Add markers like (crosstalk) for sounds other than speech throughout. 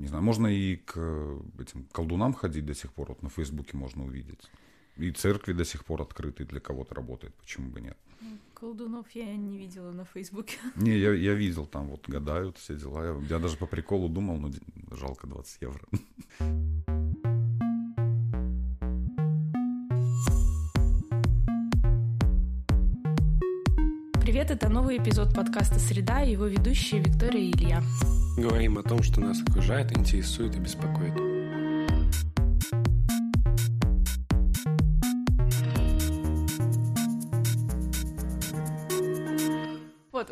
Не знаю, можно и к этим колдунам ходить до сих пор, вот на Фейсбуке можно увидеть. И церкви до сих пор открыты, для кого-то работает, почему бы нет. Колдунов я не видела на Фейсбуке. (laughs) Не, я, я видел, там вот гадают все дела. Я, я даже по приколу думал, но жалко 20 евро. (laughs) Привет, это новый эпизод подкаста «Среда» и его ведущие Виктория и Илья. Говорим о том, что нас окружает, интересует и беспокоит.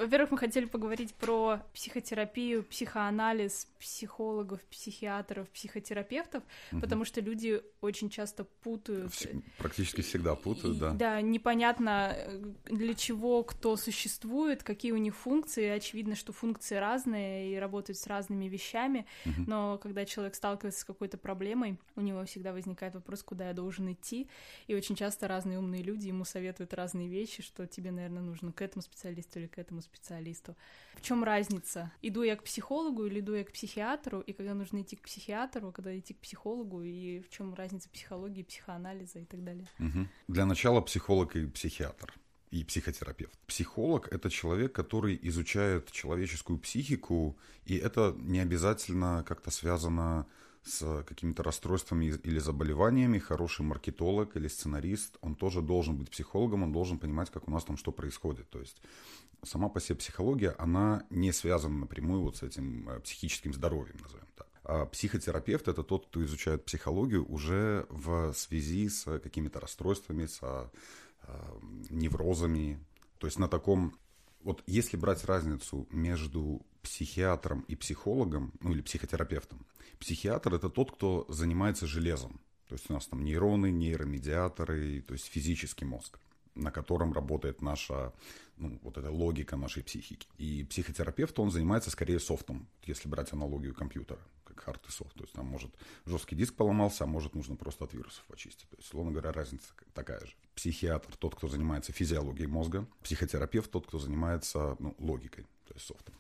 Во-первых, мы хотели поговорить про психотерапию, психоанализ психологов, психиатров, психотерапевтов, угу. потому что люди очень часто путают. Вс- практически всегда путают, и, да. Да, непонятно, для чего кто существует, какие у них функции. Очевидно, что функции разные и работают с разными вещами, угу. но когда человек сталкивается с какой-то проблемой, у него всегда возникает вопрос, куда я должен идти. И очень часто разные умные люди ему советуют разные вещи, что тебе, наверное, нужно к этому специалисту или к этому специалисту. В чем разница? Иду я к психологу или иду я к психиатру? И когда нужно идти к психиатру, когда идти к психологу, и в чем разница психологии, психоанализа и так далее? Угу. Для начала психолог и психиатр и психотерапевт. Психолог – это человек, который изучает человеческую психику, и это не обязательно как-то связано с какими-то расстройствами или заболеваниями, хороший маркетолог или сценарист, он тоже должен быть психологом, он должен понимать, как у нас там что происходит. То есть сама по себе психология, она не связана напрямую вот с этим э, психическим здоровьем, назовем так. А психотерапевт – это тот, кто изучает психологию уже в связи с какими-то расстройствами, с э, неврозами. То есть на таком... Вот если брать разницу между психиатром и психологом, ну или психотерапевтом, психиатр – это тот, кто занимается железом. То есть у нас там нейроны, нейромедиаторы, то есть физический мозг на котором работает наша, ну, вот эта логика нашей психики. И психотерапевт, он занимается скорее софтом, если брать аналогию компьютера, как хард и софт. То есть там может жесткий диск поломался, а может нужно просто от вирусов почистить. То есть, словно говоря, разница такая же. Психиатр тот, кто занимается физиологией мозга, психотерапевт тот, кто занимается ну, логикой, то есть софтом.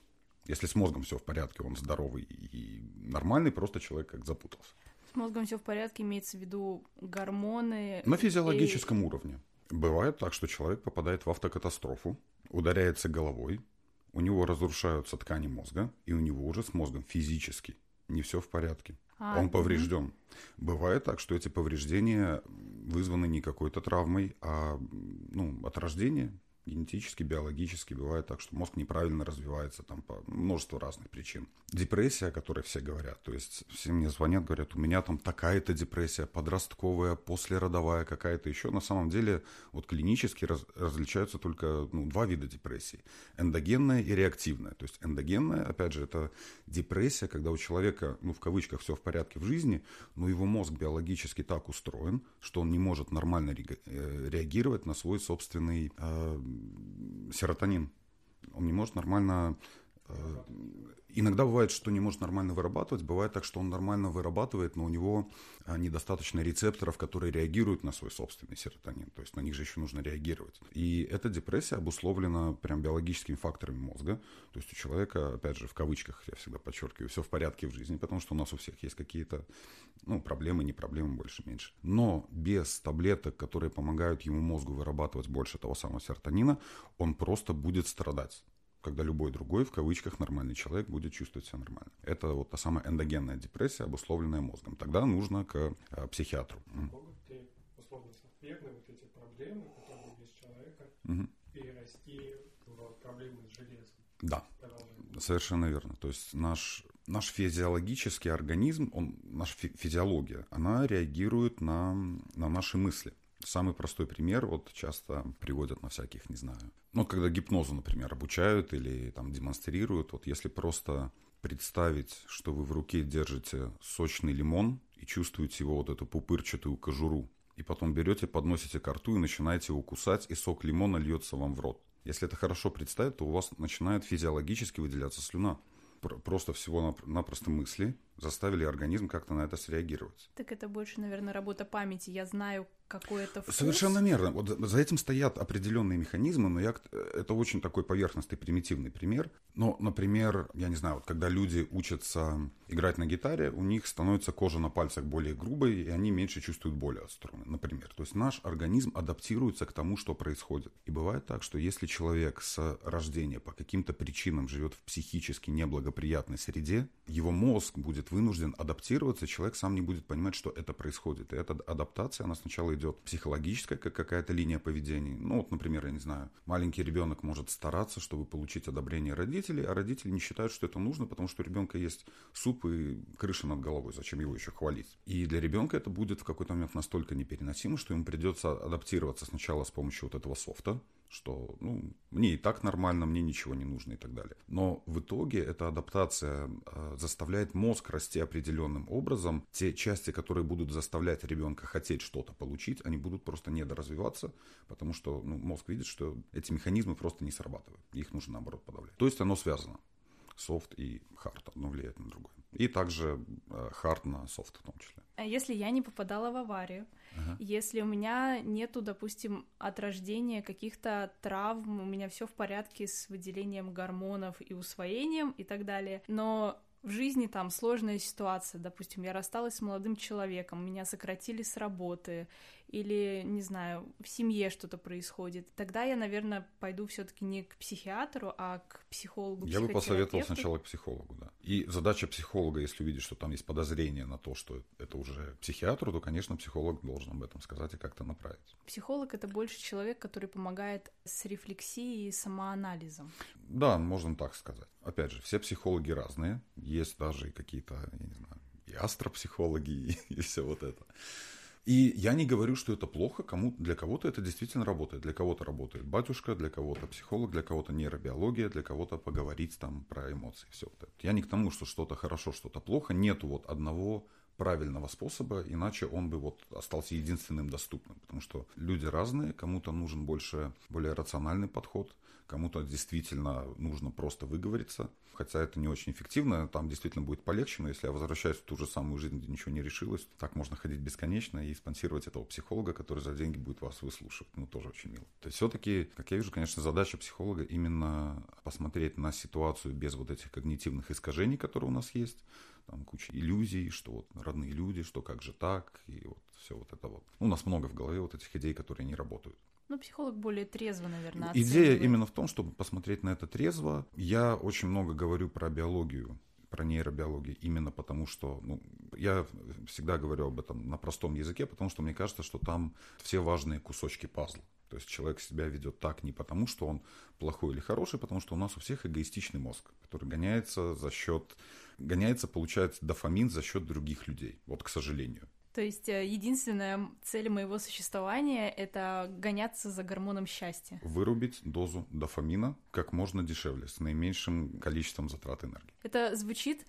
Если с мозгом все в порядке, он здоровый и нормальный, просто человек как запутался. С мозгом все в порядке, имеется в виду гормоны. На физиологическом и... уровне. Бывает так, что человек попадает в автокатастрофу, ударяется головой, у него разрушаются ткани мозга, и у него уже с мозгом физически не все в порядке. А, Он поврежден. Угу. Бывает так, что эти повреждения вызваны не какой-то травмой, а ну, от рождения генетически, биологически бывает так, что мозг неправильно развивается там по множеству разных причин. Депрессия, о которой все говорят, то есть все мне звонят, говорят, у меня там такая-то депрессия, подростковая, послеродовая какая-то еще. На самом деле вот клинически раз, различаются только ну, два вида депрессии. Эндогенная и реактивная. То есть эндогенная, опять же, это депрессия, когда у человека, ну в кавычках, все в порядке в жизни, но его мозг биологически так устроен, что он не может нормально э, реагировать на свой собственный э, серотонин. Он не может нормально Иногда бывает, что не может нормально вырабатывать, бывает так, что он нормально вырабатывает, но у него а, недостаточно рецепторов, которые реагируют на свой собственный серотонин, то есть на них же еще нужно реагировать. И эта депрессия обусловлена прям биологическими факторами мозга, то есть у человека, опять же, в кавычках, я всегда подчеркиваю, все в порядке в жизни, потому что у нас у всех есть какие-то ну, проблемы, не проблемы, больше-меньше. Но без таблеток, которые помогают ему мозгу вырабатывать больше того самого серотонина, он просто будет страдать когда любой другой, в кавычках, нормальный человек будет чувствовать себя нормально. Это вот та самая эндогенная депрессия, обусловленная мозгом. Тогда нужно к э, психиатру. Могут ли, условно, соответственно, вот эти проблемы, которые есть человека, угу. перерасти в проблемы с железом? Да, совершенно верно. То есть наш, наш физиологический организм, он, наша физиология, она реагирует на, на наши мысли. Самый простой пример, вот часто приводят на всяких, не знаю, ну, когда гипнозу, например, обучают или там демонстрируют, вот если просто представить, что вы в руке держите сочный лимон и чувствуете его вот эту пупырчатую кожуру, и потом берете, подносите к рту и начинаете его кусать, и сок лимона льется вам в рот. Если это хорошо представить, то у вас начинает физиологически выделяться слюна просто всего-напросто мысли заставили организм как-то на это среагировать. Так это больше, наверное, работа памяти. Я знаю, какой-то вкус. Совершенно верно. Вот за этим стоят определенные механизмы, но я, это очень такой поверхностный, примитивный пример. Но, например, я не знаю, вот когда люди учатся играть на гитаре, у них становится кожа на пальцах более грубой, и они меньше чувствуют боли от струны, например. То есть наш организм адаптируется к тому, что происходит. И бывает так, что если человек с рождения по каким-то причинам живет в психически неблагоприятной среде, его мозг будет вынужден адаптироваться, человек сам не будет понимать, что это происходит. И эта адаптация, она сначала идет психологическая, как какая-то линия поведения. Ну, вот, например, я не знаю, маленький ребенок может стараться, чтобы получить одобрение родителей, а родители не считают, что это нужно, потому что у ребенка есть суп и крыша над головой, зачем его еще хвалить. И для ребенка это будет в какой-то момент настолько непереносимо, что ему придется адаптироваться сначала с помощью вот этого софта, что ну, мне и так нормально, мне ничего не нужно и так далее. Но в итоге эта адаптация э, заставляет мозг расти определенным образом. Те части, которые будут заставлять ребенка хотеть что-то получить, они будут просто недоразвиваться, потому что ну, мозг видит, что эти механизмы просто не срабатывают. Их нужно наоборот подавлять. То есть оно связано. Софт и hard одно влияет на другое. И также э, hard на софт в том числе. А если я не попадала в аварию, ага. если у меня нету, допустим, от рождения каких-то травм, у меня все в порядке с выделением гормонов и усвоением и так далее, но в жизни там сложная ситуация, допустим, я рассталась с молодым человеком, меня сократили с работы, или, не знаю, в семье что-то происходит, тогда я, наверное, пойду все-таки не к психиатру, а к психологу. Я бы посоветовал сначала к психологу, да. И задача психолога, если увидит, что там есть подозрение на то, что это уже психиатру, то, конечно, психолог должен об этом сказать и как-то направить. Психолог это больше человек, который помогает с рефлексией и самоанализом. Да, можно так сказать. Опять же, все психологи разные. Есть даже какие-то, я не знаю, и астропсихологи, (laughs) и, и все вот это. И я не говорю, что это плохо, кому, для кого-то это действительно работает. Для кого-то работает батюшка, для кого-то психолог, для кого-то нейробиология, для кого-то поговорить там про эмоции. Все. Я не к тому, что что-то хорошо, что-то плохо. Нету вот одного правильного способа, иначе он бы вот остался единственным доступным. Потому что люди разные, кому-то нужен больше, более рациональный подход, кому-то действительно нужно просто выговориться, хотя это не очень эффективно, там действительно будет полегче, но если я возвращаюсь в ту же самую жизнь, где ничего не решилось, так можно ходить бесконечно и спонсировать этого психолога, который за деньги будет вас выслушивать, ну тоже очень мило. То есть все-таки, как я вижу, конечно, задача психолога именно посмотреть на ситуацию без вот этих когнитивных искажений, которые у нас есть, там куча иллюзий, что вот родные люди, что как же так, и вот все вот это вот. У нас много в голове вот этих идей, которые не работают. Ну, психолог более трезво, наверное, оценивает. Идея именно в том, чтобы посмотреть на это трезво. Я очень много говорю про биологию, про нейробиологию, именно потому что, ну, я всегда говорю об этом на простом языке, потому что мне кажется, что там все важные кусочки пазла. То есть человек себя ведет так не потому, что он плохой или хороший, потому что у нас у всех эгоистичный мозг, который гоняется за счет, гоняется, получает дофамин за счет других людей. Вот, к сожалению. То есть э, единственная цель моего существования — это гоняться за гормоном счастья. Вырубить дозу дофамина как можно дешевле, с наименьшим количеством затрат энергии. Это звучит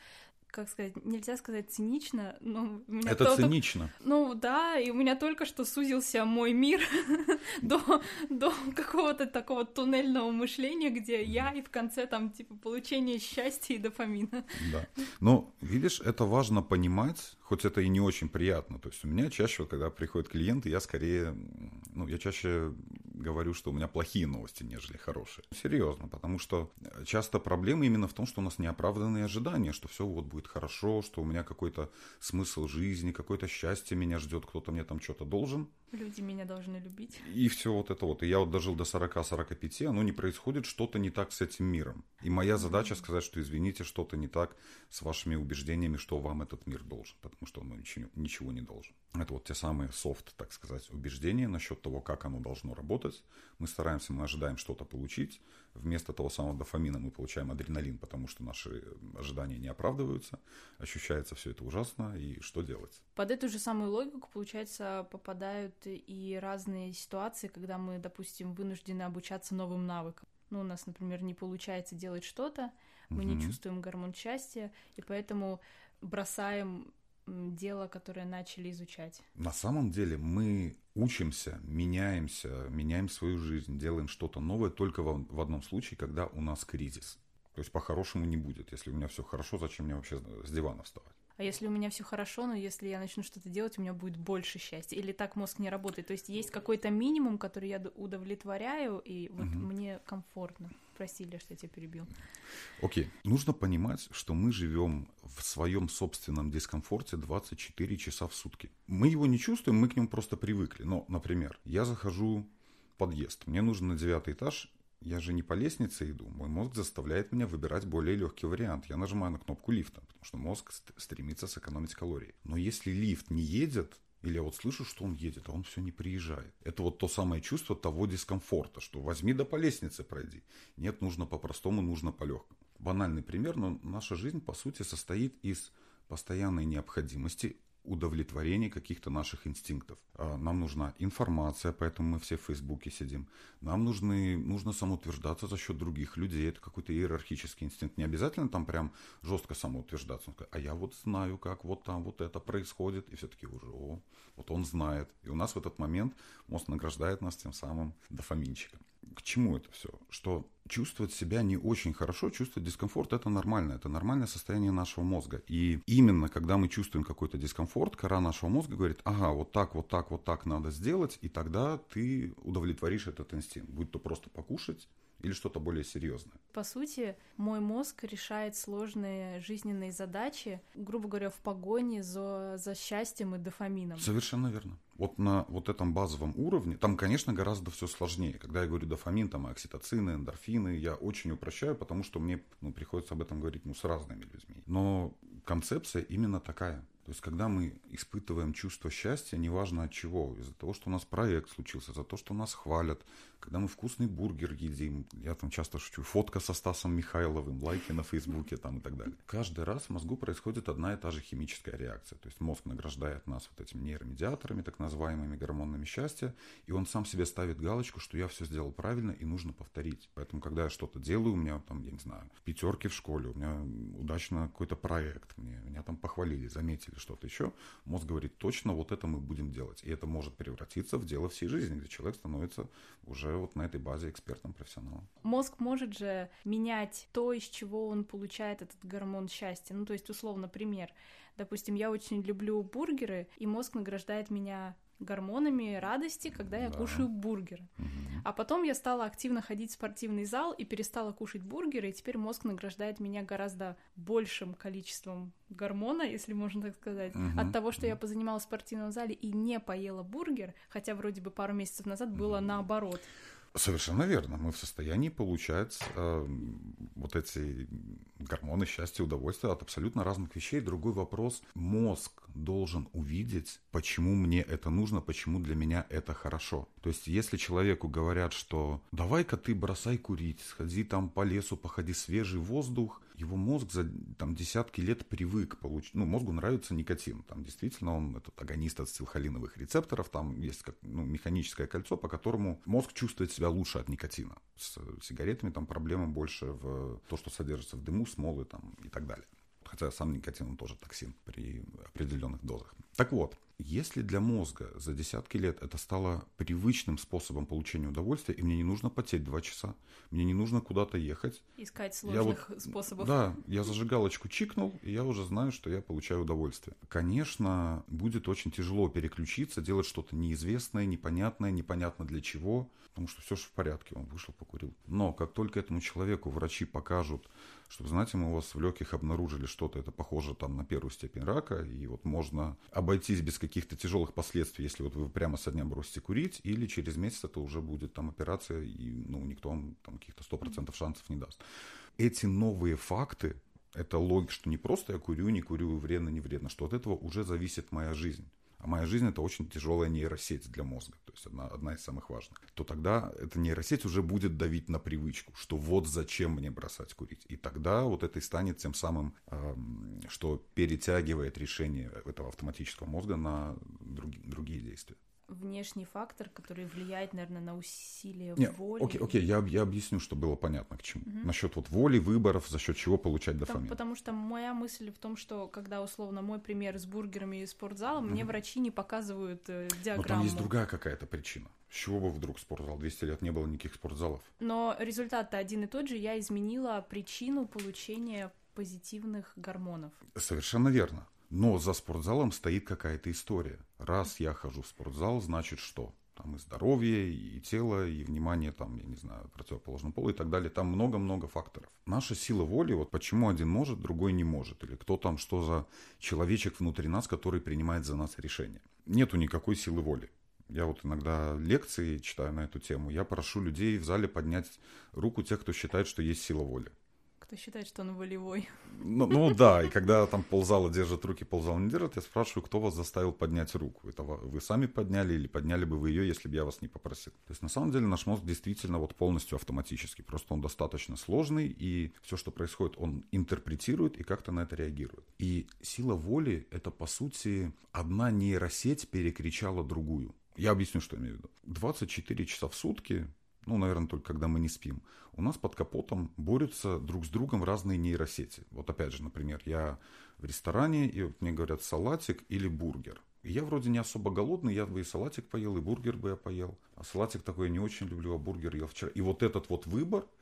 как сказать, нельзя сказать цинично, но у меня это только... цинично. Ну да, и у меня только что сузился мой мир (laughs) до, до какого-то такого туннельного мышления, где я и в конце там типа получение счастья и дофамина. Да. Но видишь, это важно понимать, хоть это и не очень приятно. То есть у меня чаще, когда приходят клиенты, я скорее, ну, я чаще говорю, что у меня плохие новости, нежели хорошие. Серьезно, потому что часто проблема именно в том, что у нас неоправданные ожидания, что все вот будет хорошо, что у меня какой-то смысл жизни, какое-то счастье меня ждет, кто-то мне там что-то должен. Люди меня должны любить. И все вот это вот. И я вот дожил до 40-45, оно не происходит что-то не так с этим миром. И моя задача сказать, что извините, что-то не так с вашими убеждениями, что вам этот мир должен, потому что он ничего, ничего не должен. Это вот те самые софт, так сказать, убеждения насчет того, как оно должно работать. Мы стараемся, мы ожидаем что-то получить. Вместо того самого дофамина мы получаем адреналин, потому что наши ожидания не оправдываются. Ощущается все это ужасно, и что делать? Под эту же самую логику, получается, попадают и разные ситуации, когда мы, допустим, вынуждены обучаться новым навыкам. Ну, у нас, например, не получается делать что-то, мы угу. не чувствуем гормон счастья, и поэтому бросаем дело, которое начали изучать. На самом деле мы учимся, меняемся, меняем свою жизнь, делаем что-то новое только в, одном случае, когда у нас кризис. То есть по-хорошему не будет. Если у меня все хорошо, зачем мне вообще с дивана вставать? А если у меня все хорошо, но если я начну что-то делать, у меня будет больше счастья. Или так мозг не работает. То есть есть какой-то минимум, который я удовлетворяю, и вот угу. мне комфортно. Прости, Илья, что я тебя перебил. Окей. Okay. Нужно понимать, что мы живем в своем собственном дискомфорте 24 часа в сутки. Мы его не чувствуем, мы к нему просто привыкли. Но, например, я захожу в подъезд, мне нужно на девятый этаж, я же не по лестнице иду, мой мозг заставляет меня выбирать более легкий вариант. Я нажимаю на кнопку лифта, потому что мозг стремится сэкономить калории. Но если лифт не едет, или я вот слышу, что он едет, а он все не приезжает. Это вот то самое чувство того дискомфорта, что возьми да по лестнице пройди. Нет, нужно по-простому, нужно по-легкому. Банальный пример, но наша жизнь, по сути, состоит из постоянной необходимости удовлетворение каких-то наших инстинктов. А, нам нужна информация, поэтому мы все в Фейсбуке сидим. Нам нужны, нужно самоутверждаться за счет других людей. Это какой-то иерархический инстинкт. Не обязательно там прям жестко самоутверждаться. А я вот знаю, как вот там вот это происходит. И все-таки уже, о, вот он знает. И у нас в этот момент мозг награждает нас тем самым дофаминчиком к чему это все? Что чувствовать себя не очень хорошо, чувствовать дискомфорт, это нормально, это нормальное состояние нашего мозга. И именно когда мы чувствуем какой-то дискомфорт, кора нашего мозга говорит, ага, вот так, вот так, вот так надо сделать, и тогда ты удовлетворишь этот инстинкт. Будь то просто покушать, или что-то более серьезное? По сути, мой мозг решает сложные жизненные задачи, грубо говоря, в погоне за, за счастьем и дофамином. Совершенно верно. Вот на вот этом базовом уровне, там, конечно, гораздо все сложнее. Когда я говорю дофамин, там окситоцины, эндорфины, я очень упрощаю, потому что мне ну, приходится об этом говорить ну, с разными людьми. Но концепция именно такая. То есть, когда мы испытываем чувство счастья, неважно от чего, из-за того, что у нас проект случился, за то, что нас хвалят, когда мы вкусный бургер едим, я там часто шучу, фотка со Стасом Михайловым, лайки на Фейсбуке там и так далее. Каждый раз в мозгу происходит одна и та же химическая реакция. То есть, мозг награждает нас вот этими нейромедиаторами, так называемыми гормонами счастья, и он сам себе ставит галочку, что я все сделал правильно и нужно повторить. Поэтому, когда я что-то делаю, у меня там, я не знаю, пятерки в школе, у меня удачно какой-то проект, мне, меня там похвалили, заметили, что-то еще, мозг говорит, точно вот это мы будем делать. И это может превратиться в дело всей жизни, где человек становится уже вот на этой базе экспертом, профессионалом. Мозг может же менять то, из чего он получает этот гормон счастья. Ну, то есть, условно, пример. Допустим, я очень люблю бургеры, и мозг награждает меня гормонами радости, когда я да. кушаю бургеры. Угу. А потом я стала активно ходить в спортивный зал и перестала кушать бургеры, и теперь мозг награждает меня гораздо большим количеством гормона, если можно так сказать, угу. от того, что я позанималась в спортивном зале и не поела бургер, хотя вроде бы пару месяцев назад было наоборот. Совершенно верно. Мы в состоянии получать э, вот эти гормоны счастья, удовольствия от абсолютно разных вещей. Другой вопрос. Мозг должен увидеть, почему мне это нужно, почему для меня это хорошо. То есть, если человеку говорят, что давай-ка ты бросай курить, сходи там по лесу, походи свежий воздух, его мозг за там, десятки лет привык получить, ну, мозгу нравится никотин, там действительно он этот агонист ацетилхолиновых рецепторов, там есть как, ну, механическое кольцо, по которому мозг чувствует себя лучше от никотина. С сигаретами там проблема больше в то, что содержится в дыму, смолы там и так далее хотя сам никотин он тоже токсин при определенных дозах. Так вот, если для мозга за десятки лет это стало привычным способом получения удовольствия, и мне не нужно потеть два часа, мне не нужно куда-то ехать. Искать сложных я вот, способов. Да, я зажигалочку чикнул, и я уже знаю, что я получаю удовольствие. Конечно, будет очень тяжело переключиться, делать что-то неизвестное, непонятное, непонятно для чего, потому что все же в порядке, он вышел, покурил. Но как только этому человеку врачи покажут, что, знаете, мы у вас в легких обнаружили что-то, это похоже там на первую степень рака, и вот можно обойтись без каких-то тяжелых последствий, если вот вы прямо со дня бросите курить, или через месяц это уже будет там операция, и ну, никто вам там каких-то 100% шансов не даст. Эти новые факты, это логика, что не просто я курю, не курю, вредно, не вредно, что от этого уже зависит моя жизнь а моя жизнь это очень тяжелая нейросеть для мозга, то есть одна, одна из самых важных, то тогда эта нейросеть уже будет давить на привычку, что вот зачем мне бросать курить. И тогда вот это и станет тем самым, что перетягивает решение этого автоматического мозга на други, другие действия внешний фактор, который влияет, наверное, на усилие Не, воли. Окей, окей, я, я объясню, что было понятно к чему. Угу. Насчет вот воли, выборов, за счет чего получать дофамин. Потому, потому что моя мысль в том, что когда условно мой пример с бургерами и спортзалом, угу. мне врачи не показывают э, диаграмму. Но там есть другая какая-то причина. С чего бы вдруг спортзал? 200 лет не было никаких спортзалов. Но результат-то один и тот же. Я изменила причину получения позитивных гормонов. Совершенно верно. Но за спортзалом стоит какая-то история. Раз я хожу в спортзал, значит что? Там и здоровье, и тело, и внимание, там, я не знаю, противоположного пола и так далее. Там много-много факторов. Наша сила воли, вот почему один может, другой не может. Или кто там, что за человечек внутри нас, который принимает за нас решение. Нету никакой силы воли. Я вот иногда лекции читаю на эту тему. Я прошу людей в зале поднять руку тех, кто считает, что есть сила воли кто считает, что он волевой. Ну, ну да, и когда там ползала держит руки, ползала не держит, я спрашиваю, кто вас заставил поднять руку. Это вы сами подняли или подняли бы вы ее, если бы я вас не попросил. То есть на самом деле наш мозг действительно вот полностью автоматический. Просто он достаточно сложный, и все, что происходит, он интерпретирует и как-то на это реагирует. И сила воли — это, по сути, одна нейросеть перекричала другую. Я объясню, что я имею в виду. 24 часа в сутки ну, наверное, только когда мы не спим, у нас под капотом борются друг с другом разные нейросети. Вот опять же, например, я в ресторане, и вот мне говорят салатик или бургер. Я вроде не особо голодный, я бы и салатик поел, и бургер бы я поел. А салатик такой я не очень люблю, а бургер ел вчера. И вот этот вот выбор –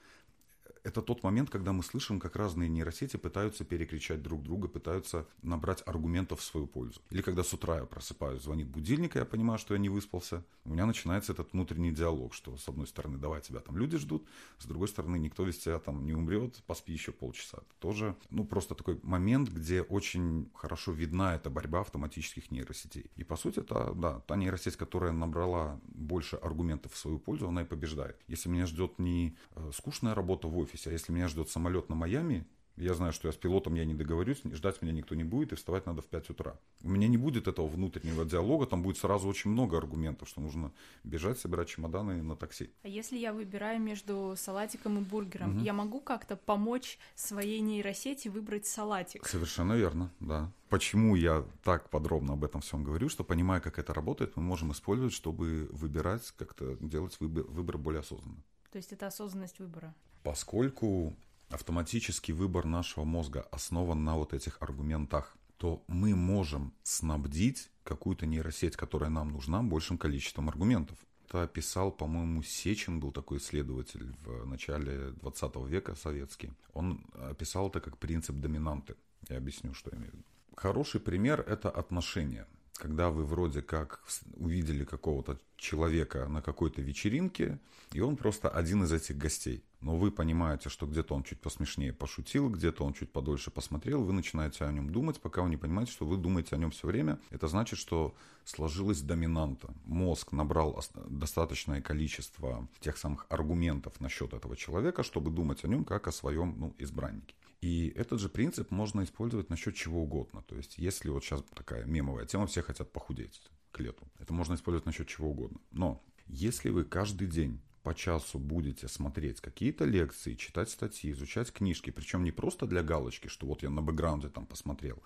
это тот момент, когда мы слышим, как разные нейросети пытаются перекричать друг друга, пытаются набрать аргументов в свою пользу. Или когда с утра я просыпаюсь, звонит будильник, и я понимаю, что я не выспался, у меня начинается этот внутренний диалог, что с одной стороны, давай тебя там люди ждут, с другой стороны, никто без тебя там не умрет, поспи еще полчаса. Это тоже, ну, просто такой момент, где очень хорошо видна эта борьба автоматических нейросетей. И, по сути, это, да, та нейросеть, которая набрала больше аргументов в свою пользу, она и побеждает. Если меня ждет не э, скучная работа в офисе, офисе. А если меня ждет самолет на Майами, я знаю, что я с пилотом я не договорюсь, ждать меня никто не будет, и вставать надо в 5 утра. У меня не будет этого внутреннего диалога, там будет сразу очень много аргументов, что нужно бежать, собирать чемоданы на такси. А если я выбираю между салатиком и бургером, угу. я могу как-то помочь своей нейросети выбрать салатик? Совершенно верно, да. Почему я так подробно об этом всем говорю, что понимая, как это работает, мы можем использовать, чтобы выбирать, как-то делать выбор, выбор более осознанно. То есть это осознанность выбора? Поскольку автоматический выбор нашего мозга основан на вот этих аргументах, то мы можем снабдить какую-то нейросеть, которая нам нужна, большим количеством аргументов. Это описал, по-моему, Сечин был такой исследователь в начале 20 века советский. Он описал это как принцип доминанты. Я объясню, что я имею в виду. Хороший пример – это отношения когда вы вроде как увидели какого-то человека на какой-то вечеринке, и он просто один из этих гостей. Но вы понимаете, что где-то он чуть посмешнее пошутил, где-то он чуть подольше посмотрел, вы начинаете о нем думать, пока вы не понимаете, что вы думаете о нем все время. Это значит, что сложилась доминанта. Мозг набрал достаточное количество тех самых аргументов насчет этого человека, чтобы думать о нем как о своем ну, избраннике. И этот же принцип можно использовать насчет чего угодно. То есть, если вот сейчас такая мемовая тема, все хотят похудеть к лету. Это можно использовать насчет чего угодно. Но если вы каждый день по часу будете смотреть какие-то лекции, читать статьи, изучать книжки, причем не просто для галочки, что вот я на бэкграунде там посмотрел,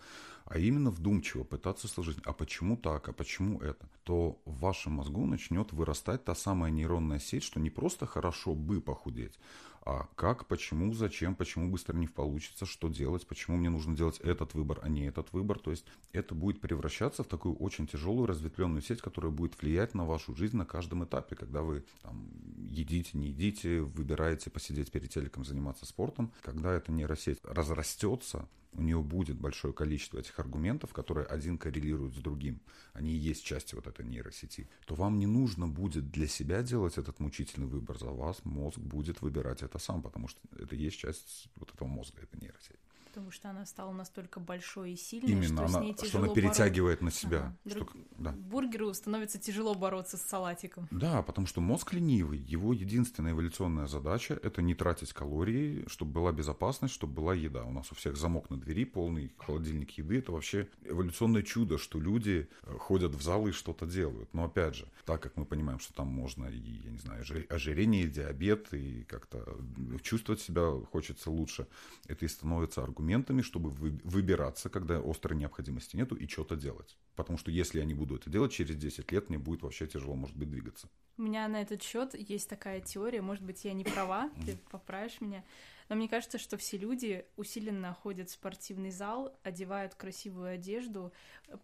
а именно вдумчиво пытаться сложить, а почему так, а почему это, то в вашем мозгу начнет вырастать та самая нейронная сеть, что не просто хорошо бы похудеть, а как, почему, зачем, почему быстро не получится, что делать, почему мне нужно делать этот выбор, а не этот выбор. То есть это будет превращаться в такую очень тяжелую разветвленную сеть, которая будет влиять на вашу жизнь на каждом этапе, когда вы там, едите, не едите, выбираете посидеть перед телеком, заниматься спортом. Когда эта нейросеть разрастется, у нее будет большое количество этих аргументов, которые один коррелирует с другим, они и есть части вот этой нейросети, то вам не нужно будет для себя делать этот мучительный выбор. За вас, мозг будет выбирать это сам, потому что это есть часть вот этого мозга, этой нейросети. Потому что она стала настолько большой и сильной, Именно, что она, с ней тяжело что она перетягивает бороться. на себя. Ага. Что, да. Бургеру становится тяжело бороться с салатиком. Да, потому что мозг ленивый. Его единственная эволюционная задача – это не тратить калории, чтобы была безопасность, чтобы была еда. У нас у всех замок на двери, полный холодильник еды. Это вообще эволюционное чудо, что люди э, ходят в залы и что-то делают. Но опять же, так как мы понимаем, что там можно и, я не знаю, ожирение, диабет, и как-то чувствовать себя хочется лучше, это и становится аргументами, чтобы выбираться, когда острой необходимости нету, и что-то делать. Потому что если я не буду это делать, через 10 лет мне будет вообще тяжело, может быть, двигаться. У меня на этот счет есть такая теория, может быть, я не права, ты поправишь меня, но мне кажется, что все люди усиленно ходят в спортивный зал, одевают красивую одежду,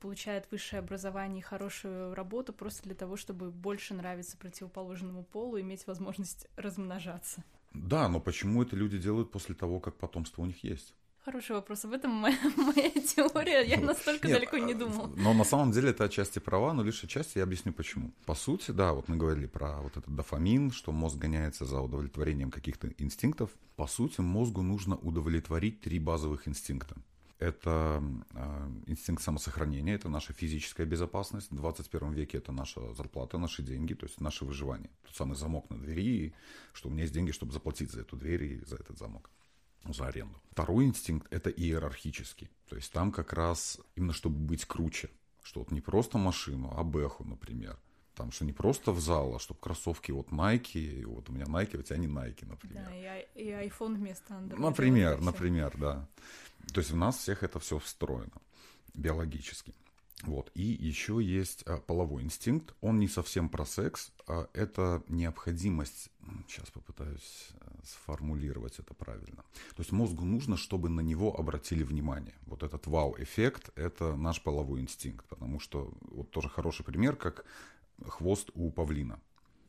получают высшее образование и хорошую работу просто для того, чтобы больше нравиться противоположному полу, иметь возможность размножаться. Да, но почему это люди делают после того, как потомство у них есть? Хороший вопрос. Об этом моя, (laughs) моя теория. Я настолько Нет, далеко не а, думал. Но на самом деле это отчасти права, но лишь отчасти я объясню почему. По сути, да, вот мы говорили про вот этот дофамин, что мозг гоняется за удовлетворением каких-то инстинктов. По сути, мозгу нужно удовлетворить три базовых инстинкта. Это э, инстинкт самосохранения, это наша физическая безопасность. В 21 веке это наша зарплата, наши деньги, то есть наше выживание. Тот самый замок на двери, что у меня есть деньги, чтобы заплатить за эту дверь и за этот замок за аренду. Второй инстинкт – это иерархический. То есть там как раз именно чтобы быть круче. Что вот не просто машину, а бэху, например. Там, что не просто в зал, а чтобы кроссовки вот Nike, и вот у меня Nike, у тебя не Nike, например. Да, и, и iPhone вместо Android. Например, например, да. То есть в нас всех это все встроено биологически. Вот. И еще есть а, половой инстинкт. Он не совсем про секс, а это необходимость. Сейчас попытаюсь э, сформулировать это правильно. То есть мозгу нужно, чтобы на него обратили внимание. Вот этот вау-эффект – это наш половой инстинкт. Потому что вот тоже хороший пример, как хвост у павлина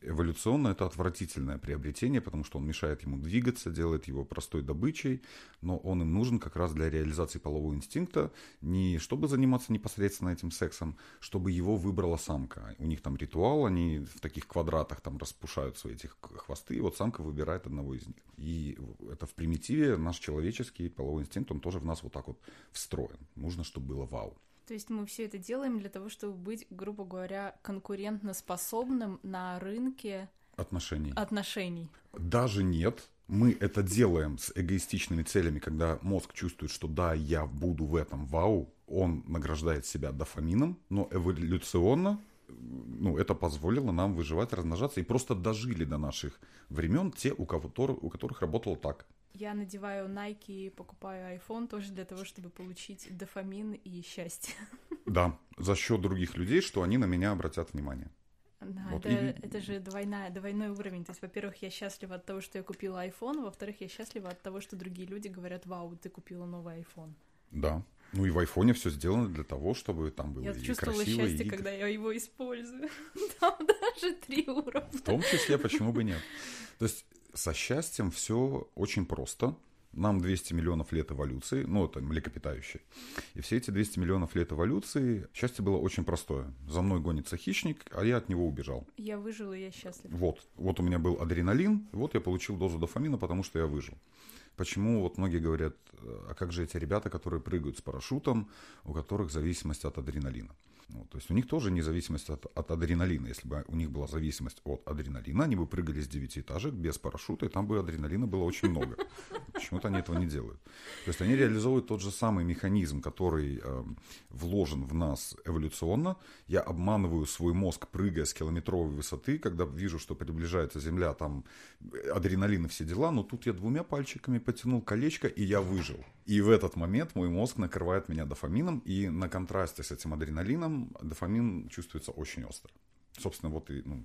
эволюционно это отвратительное приобретение, потому что он мешает ему двигаться, делает его простой добычей, но он им нужен как раз для реализации полового инстинкта, не чтобы заниматься непосредственно этим сексом, чтобы его выбрала самка. У них там ритуал, они в таких квадратах там распушают свои эти хвосты, и вот самка выбирает одного из них. И это в примитиве наш человеческий половой инстинкт, он тоже в нас вот так вот встроен. Нужно, чтобы было вау. То есть мы все это делаем для того, чтобы быть, грубо говоря, конкурентоспособным на рынке отношений. отношений. Даже нет. Мы это делаем с эгоистичными целями, когда мозг чувствует, что да, я буду в этом вау, он награждает себя дофамином, но эволюционно ну, это позволило нам выживать, размножаться и просто дожили до наших времен те, у, кого, у которых работало так. Я надеваю Nike и покупаю iPhone тоже для того, чтобы получить дофамин и счастье. (laughs) Да, за счет других людей, что они на меня обратят внимание. Да, вот. это, и... это же двойная, двойной уровень. То есть, во-первых, я счастлива от того, что я купила iPhone, во-вторых, я счастлива от того, что другие люди говорят, вау, ты купила новый iPhone. Да. Ну и в айфоне все сделано для того, чтобы там было я и чувствовала красиво, счастье, и... когда я его использую. (laughs) Там даже три уровня. В том числе, почему бы нет. То есть со счастьем все очень просто. Нам 200 миллионов лет эволюции, ну, это млекопитающие. И все эти 200 миллионов лет эволюции, счастье было очень простое. За мной гонится хищник, а я от него убежал. Я выжил, и я счастлив. Вот. Вот у меня был адреналин, вот я получил дозу дофамина, потому что я выжил. Почему вот многие говорят, а как же эти ребята, которые прыгают с парашютом, у которых зависимость от адреналина? Ну, то есть у них тоже независимость от, от адреналина. Если бы у них была зависимость от адреналина, они бы прыгали с девятиэтажек без парашюта, и там бы адреналина было очень много. Почему-то они этого не делают. То есть они реализуют тот же самый механизм, который э, вложен в нас эволюционно. Я обманываю свой мозг, прыгая с километровой высоты, когда вижу, что приближается Земля, там адреналин и все дела, но тут я двумя пальчиками потянул колечко, и я выжил. И в этот момент мой мозг накрывает меня дофамином, и на контрасте с этим адреналином дофамин чувствуется очень остро. Собственно, вот и ну,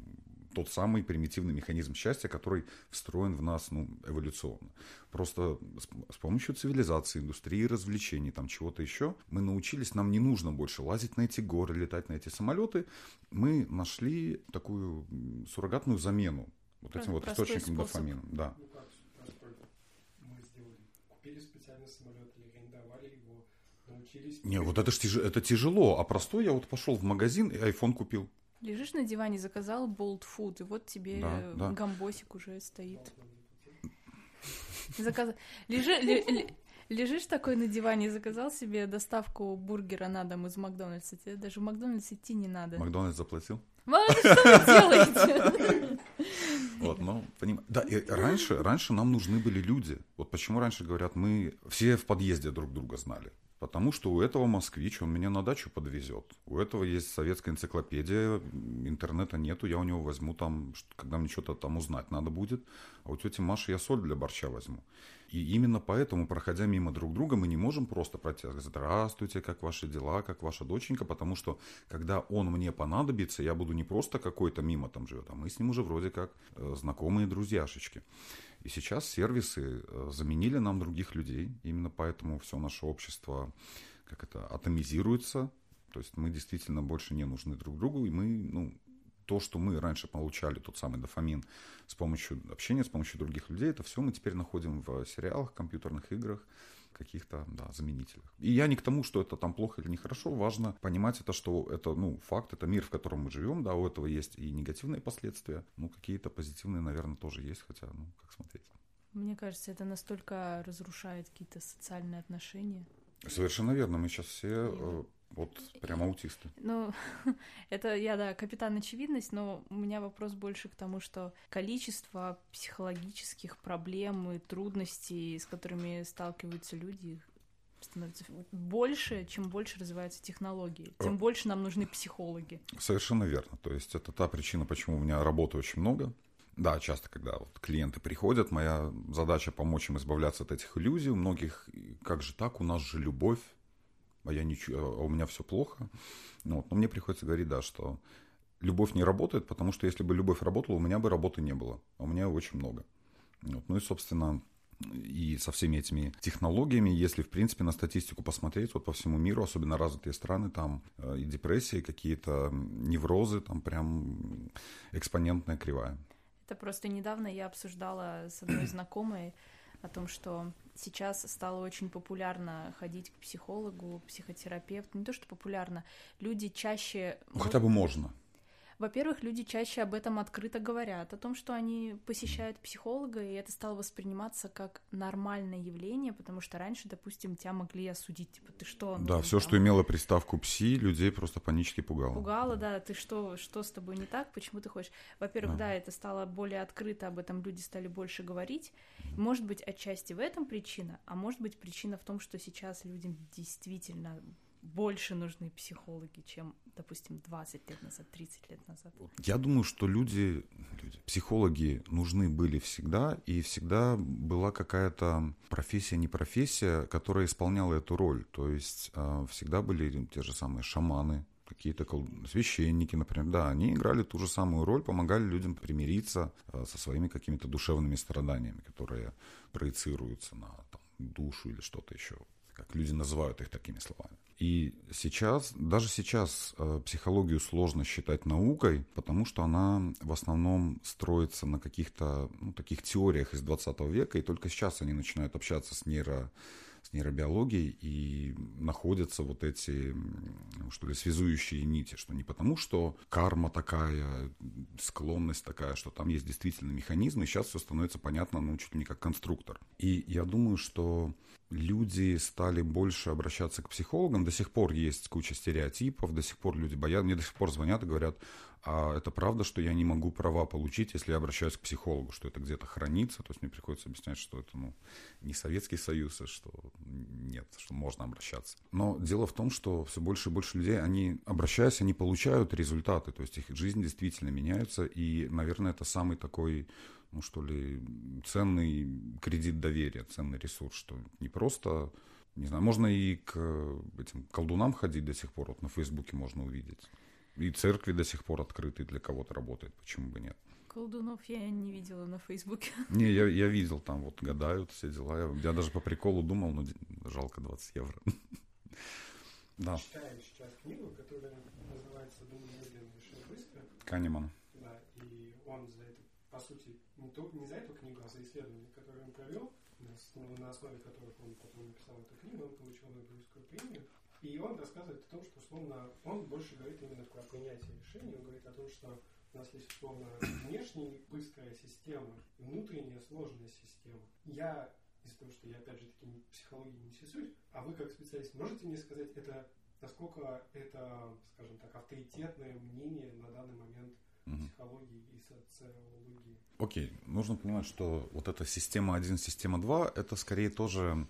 тот самый примитивный механизм счастья, который встроен в нас ну, эволюционно. Просто с, с помощью цивилизации, индустрии, развлечений, там чего-то еще, мы научились, нам не нужно больше лазить на эти горы, летать на эти самолеты. Мы нашли такую суррогатную замену вот этим вот источником дофамина. Да. Ну, Не, вот это ж тяж... это тяжело, а простой я вот пошел в магазин и iPhone купил. Лежишь на диване, заказал болт food, и вот тебе да, да. гамбосик уже стоит. (laughs) Заказ... Лежи, лежишь такой на диване, заказал себе доставку бургера на дом из Макдональдса. Тебе даже в Макдональдс идти не надо. Макдональдс заплатил? Что вы делаете? Вот, ну, понимаю. Да, и раньше, раньше нам нужны были люди. Вот почему раньше говорят, мы все в подъезде друг друга знали. Потому что у этого москвич, он меня на дачу подвезет. У этого есть советская энциклопедия, интернета нету, я у него возьму там, когда мне что-то там узнать надо будет. А у тети Маши я соль для борща возьму. И именно поэтому, проходя мимо друг друга, мы не можем просто пройти, здравствуйте, как ваши дела, как ваша доченька, потому что, когда он мне понадобится, я буду не просто какой-то мимо там живет, а мы с ним уже вроде как э, знакомые друзьяшечки. И сейчас сервисы э, заменили нам других людей. Именно поэтому все наше общество как это, атомизируется. То есть мы действительно больше не нужны друг другу. И мы, ну, то, что мы раньше получали, тот самый дофамин с помощью общения, с помощью других людей, это все мы теперь находим в сериалах, компьютерных играх, каких-то, да, заменителях. И я не к тому, что это там плохо или нехорошо, важно понимать это, что это, ну, факт, это мир, в котором мы живем, да, у этого есть и негативные последствия, ну, какие-то позитивные, наверное, тоже есть, хотя, ну, как смотреть. Мне кажется, это настолько разрушает какие-то социальные отношения. Совершенно верно. Мы сейчас все вот прям аутисты. Ну, (laughs) это я, да, капитан очевидность, но у меня вопрос больше к тому, что количество психологических проблем и трудностей, с которыми сталкиваются люди, становится больше, чем больше развиваются технологии, тем больше нам нужны психологи. Совершенно верно. То есть это та причина, почему у меня работы очень много. Да, часто, когда вот клиенты приходят, моя задача помочь им избавляться от этих иллюзий. У многих, как же так, у нас же любовь, а, я ничего, а у меня все плохо. Ну, вот. Но мне приходится говорить, да, что любовь не работает, потому что если бы любовь работала, у меня бы работы не было. А у меня очень много. Вот. Ну и, собственно, и со всеми этими технологиями, если, в принципе, на статистику посмотреть, вот по всему миру, особенно развитые страны, там э, и депрессии, какие-то неврозы, там прям экспонентная кривая. Это просто недавно я обсуждала с одной знакомой о том, что сейчас стало очень популярно ходить к психологу, психотерапевту. Не то, что популярно, люди чаще... Ну, хотя бы можно. Во-первых, люди чаще об этом открыто говорят, о том, что они посещают психолога, и это стало восприниматься как нормальное явление, потому что раньше, допустим, тебя могли осудить, типа, ты что? Ну, да, все, что имело приставку пси, людей просто панически пугало. Пугало, да, ты что, что с тобой не так, почему ты хочешь? Во-первых, да. да, это стало более открыто, об этом люди стали больше говорить. Может быть, отчасти в этом причина, а может быть, причина в том, что сейчас людям действительно больше нужны психологи, чем, допустим, 20 лет назад, 30 лет назад? Я думаю, что люди, люди психологи нужны были всегда, и всегда была какая-то профессия, не профессия, которая исполняла эту роль. То есть э, всегда были те же самые шаманы, какие-то священники, например, да, они играли ту же самую роль, помогали людям примириться э, со своими какими-то душевными страданиями, которые проецируются на там, душу или что-то еще, как люди называют их такими словами. И сейчас, даже сейчас э, психологию сложно считать наукой, потому что она в основном строится на каких-то ну, таких теориях из 20 века, и только сейчас они начинают общаться с нейро с нейробиологией и находятся вот эти, что ли, связующие нити, что не потому, что карма такая, склонность такая, что там есть действительно механизмы, сейчас все становится понятно, ну, чуть ли не как конструктор. И я думаю, что люди стали больше обращаться к психологам. До сих пор есть куча стереотипов, до сих пор люди боятся. Мне до сих пор звонят и говорят, а это правда, что я не могу права получить, если я обращаюсь к психологу, что это где-то хранится. То есть мне приходится объяснять, что это ну, не Советский Союз, а что нет, что можно обращаться. Но дело в том, что все больше и больше людей, они, обращаясь, они получают результаты. То есть их жизнь действительно меняется. И, наверное, это самый такой ну что ли, ценный кредит доверия, ценный ресурс, что не просто, не знаю, можно и к этим колдунам ходить до сих пор, вот на Фейсбуке можно увидеть. И церкви до сих пор открыты, для кого-то работает, почему бы нет. Колдунов я не видела на Фейсбуке. (laughs) Не, я, я видел, там вот гадают все дела. Я, я даже по приколу думал, но жалко 20 евро. (laughs) Да. Читаю сейчас книгу, которая называется «Думай медленно, решай быстро». Канеман. Да, и он за это, по сути, не, то, не за эту книгу, а за исследования, которые он провел, на, на основе которых он потом написал эту книгу, он получил Нобелевскую премию. И он рассказывает о том, что, условно, он больше говорит именно про принятие решений. Он говорит о том, что у нас есть, условно, внешняя быстрая система, внутренняя сложная система. Я, из-за того, что я, опять же таки, психологией не интересуюсь, а вы, как специалист, можете мне сказать, это насколько это, скажем так, авторитетное мнение на данный момент психологии и социологии. Окей, okay. нужно понимать, что вот эта система 1, система 2, это скорее тоже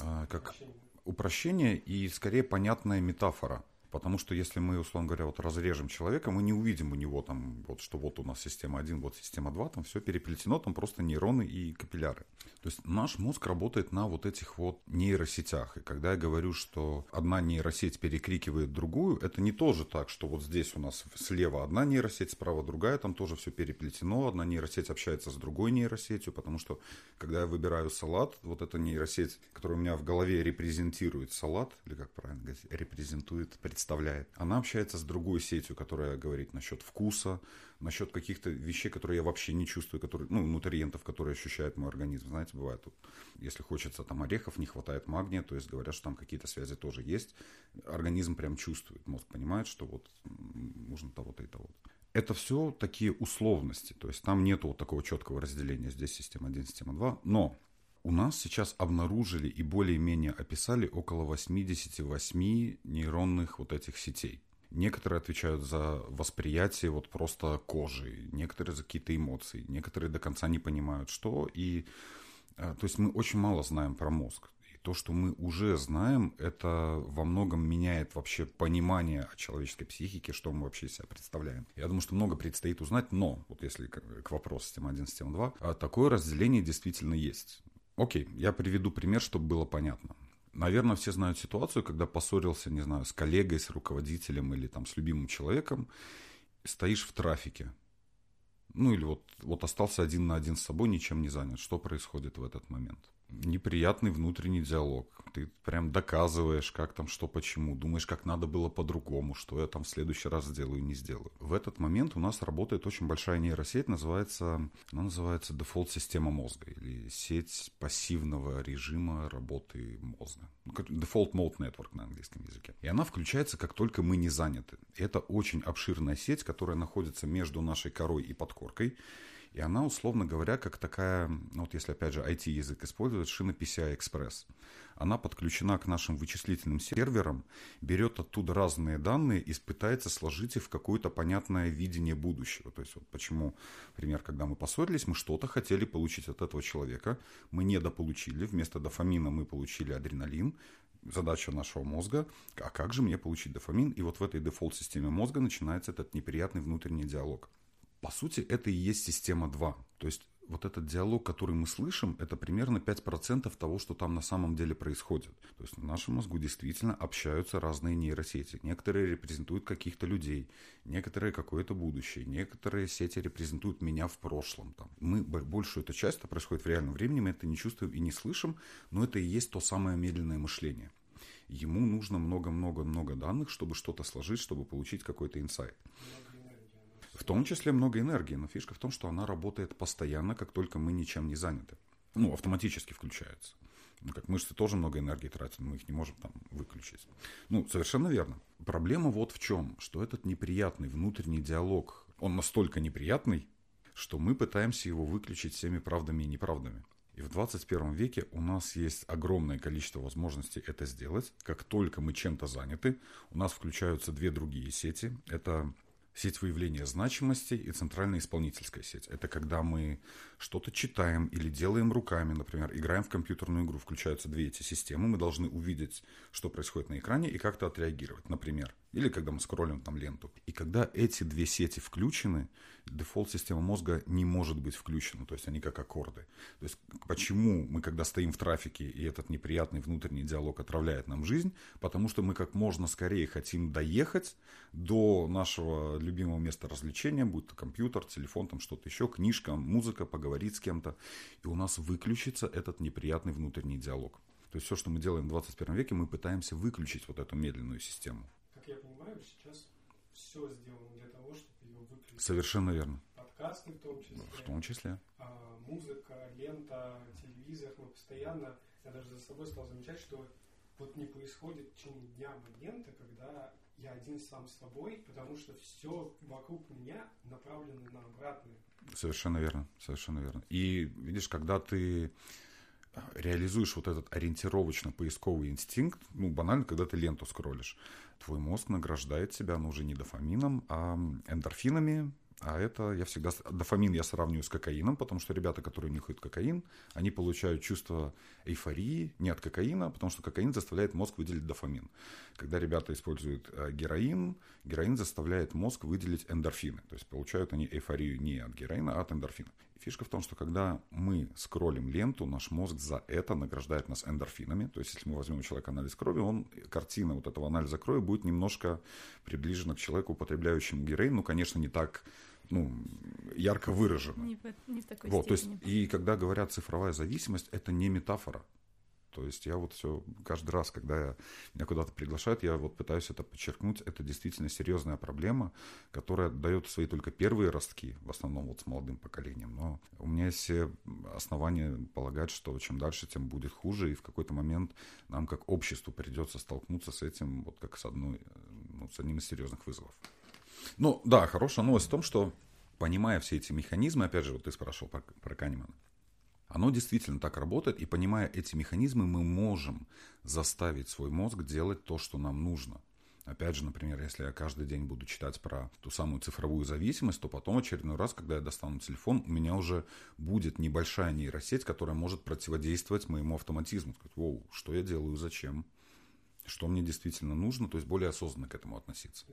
э, как упрощение. упрощение и скорее понятная метафора. Потому что если мы, условно говоря, вот разрежем человека, мы не увидим у него там, вот, что вот у нас система 1, вот система 2, там все переплетено, там просто нейроны и капилляры. То есть наш мозг работает на вот этих вот нейросетях. И когда я говорю, что одна нейросеть перекрикивает другую, это не тоже так, что вот здесь у нас слева одна нейросеть, справа другая, там тоже все переплетено, одна нейросеть общается с другой нейросетью, потому что когда я выбираю салат, вот эта нейросеть, которая у меня в голове репрезентирует салат, или как правильно говорить, репрезентует, представляет, она общается с другой сетью, которая говорит насчет вкуса, насчет каких-то вещей, которые я вообще не чувствую, которые, ну, нутриентов, которые ощущает мой организм, знаете, бывает, вот, если хочется там орехов, не хватает магния, то есть говорят, что там какие-то связи тоже есть. Организм прям чувствует, мозг понимает, что вот нужно того-то и того-то. Это все такие условности, то есть там нет вот такого четкого разделения, здесь система 1, система 2, но у нас сейчас обнаружили и более-менее описали около 88 нейронных вот этих сетей. Некоторые отвечают за восприятие вот просто кожи, некоторые за какие-то эмоции, некоторые до конца не понимают, что. И, э, то есть мы очень мало знаем про мозг. И то, что мы уже знаем, это во многом меняет вообще понимание о человеческой психике, что мы вообще себя представляем. Я думаю, что много предстоит узнать, но, вот если к вопросу система 1, система 2, а такое разделение действительно есть. Окей, я приведу пример, чтобы было понятно. Наверное, все знают ситуацию, когда поссорился, не знаю, с коллегой, с руководителем или там с любимым человеком, стоишь в трафике. Ну или вот, вот остался один на один с собой, ничем не занят. Что происходит в этот момент? Неприятный внутренний диалог. Ты прям доказываешь, как там, что, почему. Думаешь, как надо было по-другому, что я там в следующий раз сделаю, не сделаю. В этот момент у нас работает очень большая нейросеть, называется, она называется дефолт-система мозга или сеть пассивного режима работы мозга. Default Mode Network на английском языке. И она включается, как только мы не заняты. Это очень обширная сеть, которая находится между нашей корой и подкоркой. И она, условно говоря, как такая, ну вот если опять же IT-язык использовать, шина PCI-Express. Она подключена к нашим вычислительным серверам, берет оттуда разные данные и пытается сложить их в какое-то понятное видение будущего. То есть вот почему, например, когда мы поссорились, мы что-то хотели получить от этого человека, мы недополучили, вместо дофамина мы получили адреналин, задача нашего мозга, а как же мне получить дофамин? И вот в этой дефолт-системе мозга начинается этот неприятный внутренний диалог. По сути, это и есть система 2. То есть вот этот диалог, который мы слышим, это примерно 5% того, что там на самом деле происходит. То есть в нашем мозгу действительно общаются разные нейросети. Некоторые репрезентуют каких-то людей, некоторые какое-то будущее, некоторые сети репрезентуют меня в прошлом. Там. Мы большую эту часть, это происходит в реальном времени, мы это не чувствуем и не слышим, но это и есть то самое медленное мышление. Ему нужно много-много-много данных, чтобы что-то сложить, чтобы получить какой-то инсайт. В том числе много энергии, но фишка в том, что она работает постоянно, как только мы ничем не заняты. Ну, автоматически включается. Ну, как мышцы тоже много энергии тратят, мы их не можем там выключить. Ну, совершенно верно. Проблема вот в чем, что этот неприятный внутренний диалог, он настолько неприятный, что мы пытаемся его выключить всеми правдами и неправдами. И в 21 веке у нас есть огромное количество возможностей это сделать. Как только мы чем-то заняты, у нас включаются две другие сети. Это сеть выявления значимости и центральная исполнительская сеть. Это когда мы что-то читаем или делаем руками, например, играем в компьютерную игру, включаются две эти системы, мы должны увидеть, что происходит на экране и как-то отреагировать, например. Или когда мы скроллим там ленту. И когда эти две сети включены, дефолт-система мозга не может быть включена, то есть они как аккорды. То есть почему мы, когда стоим в трафике, и этот неприятный внутренний диалог отравляет нам жизнь, потому что мы как можно скорее хотим доехать до нашего любимого места развлечения, будь то компьютер, телефон, там что-то еще, книжка, музыка, поговорить с кем-то, и у нас выключится этот неприятный внутренний диалог. То есть все, что мы делаем в 21 веке, мы пытаемся выключить вот эту медленную систему. Как я понимаю, сейчас все сделано для того, чтобы Совершенно верно. Подкасты в том числе. В том числе. А, музыка, лента, телевизор. Мы постоянно, я даже за собой стал замечать, что вот не происходит в течение дня момента, когда я один сам с собой, потому что все вокруг меня направлено на обратное. Совершенно верно, совершенно верно. И видишь, когда ты реализуешь вот этот ориентировочно-поисковый инстинкт, ну, банально, когда ты ленту скроллишь, твой мозг награждает тебя, ну, уже не дофамином, а эндорфинами, а это я всегда... Дофамин я сравниваю с кокаином, потому что ребята, которые нюхают кокаин, они получают чувство эйфории не от кокаина, потому что кокаин заставляет мозг выделить дофамин. Когда ребята используют э, героин, героин заставляет мозг выделить эндорфины. То есть получают они эйфорию не от героина, а от эндорфина. Фишка в том, что когда мы скроллим ленту, наш мозг за это награждает нас эндорфинами. То есть, если мы возьмем у человека анализ крови, он, картина вот этого анализа крови будет немножко приближена к человеку, употребляющему героин. Ну, конечно, не так ну, ярко выражено. Не не в такой вот, степени. То есть, и когда говорят цифровая зависимость, это не метафора. То есть я вот все, каждый раз, когда я, меня куда-то приглашают, я вот пытаюсь это подчеркнуть. Это действительно серьезная проблема, которая дает свои только первые ростки, в основном вот с молодым поколением. Но у меня есть все основания полагать, что чем дальше, тем будет хуже. И в какой-то момент нам как обществу придется столкнуться с этим вот как с, одной, ну, с одним из серьезных вызовов. Ну да, хорошая новость в том, что понимая все эти механизмы, опять же, вот ты спрашивал про, про Канемана, оно действительно так работает, и понимая эти механизмы, мы можем заставить свой мозг делать то, что нам нужно. Опять же, например, если я каждый день буду читать про ту самую цифровую зависимость, то потом очередной раз, когда я достану телефон, у меня уже будет небольшая нейросеть, которая может противодействовать моему автоматизму. Сказать, Воу, что я делаю, зачем, что мне действительно нужно, то есть более осознанно к этому относиться.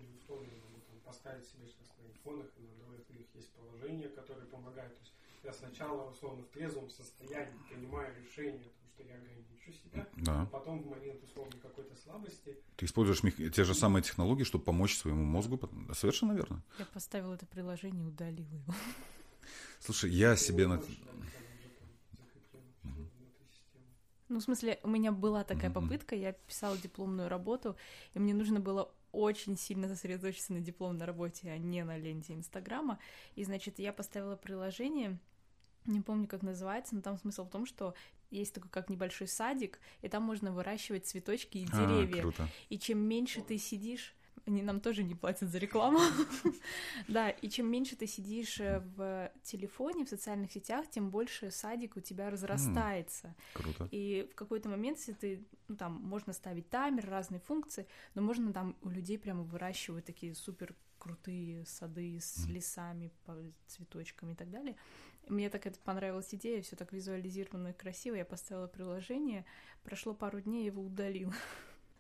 Поставить себе сейчас на айфонах и на андроидах есть положение, которое помогает. То есть я сначала, условно, в трезвом состоянии принимаю решение, потому что я ограничу себя, да. а потом в момент, условно, какой-то слабости... Ты используешь те же самые технологии, чтобы помочь своему мозгу? Совершенно верно. Я поставил это приложение и удалил его. Слушай, я себе... На... Ну, в смысле, у меня была такая попытка, я писала дипломную работу, и мне нужно было очень сильно сосредоточиться на дипломной работе, а не на ленте Инстаграма. И, значит, я поставила приложение, не помню, как называется, но там смысл в том, что есть такой как небольшой садик, и там можно выращивать цветочки и а, деревья. А, круто. И чем меньше ты сидишь они нам тоже не платят за рекламу. (laughs) да, и чем меньше ты сидишь э, в телефоне, в социальных сетях, тем больше садик у тебя разрастается. Круто. И в какой-то момент, если ты, ну, там, можно ставить таймер, разные функции, но можно там у людей прямо выращивать такие супер крутые сады с лесами, цветочками и так далее. Мне так это понравилась идея, все так визуализировано и красиво. Я поставила приложение, прошло пару дней, его удалил.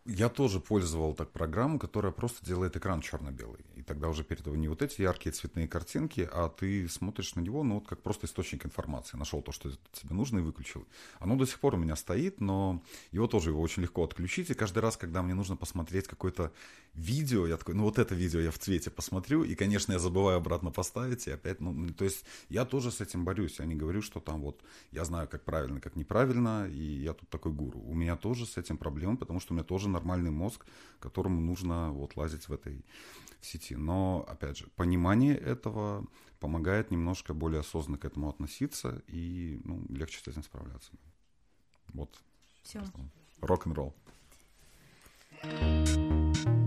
Я тоже пользовал так программу, которая просто делает экран черно-белый. И тогда уже перед тобой не вот эти яркие цветные картинки, а ты смотришь на него, ну вот как просто источник информации. Нашел то, что тебе нужно и выключил. Оно до сих пор у меня стоит, но его тоже его очень легко отключить. И каждый раз, когда мне нужно посмотреть какое-то видео, я такой, ну вот это видео я в цвете посмотрю, и, конечно, я забываю обратно поставить, и опять, ну, то есть я тоже с этим борюсь. Я не говорю, что там вот я знаю, как правильно, как неправильно, и я тут такой гуру. У меня тоже с этим проблемы, потому что у меня тоже нормальный мозг, которому нужно вот лазить в этой в сети. Но, опять же, понимание этого помогает немножко более осознанно к этому относиться и ну, легче с этим справляться. Вот. Все. Рок-н-ролл. thank you